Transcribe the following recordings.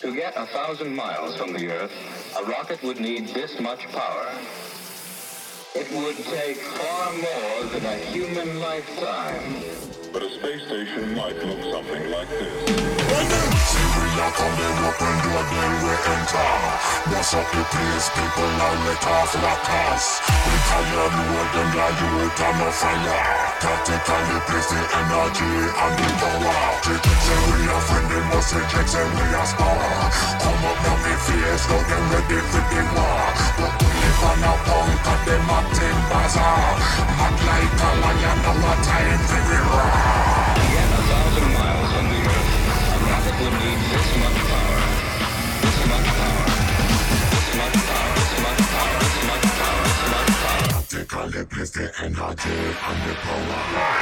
To get a thousand miles from the Earth, a rocket would need this much power. It would take far more than a human lifetime. But a space station might look something like this. A the the the the energy and the power say we are friendly, must reject say we are power Come up now me face, now them ready for the war But we live on a punk and them acting bizarre Mad like a lion, now a time for the roar get a thousand miles from the Earth, a rocket would need this much power. This much power. This much power. This much power. This much power. This much power. Tactically place the energy and the power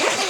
Yeah.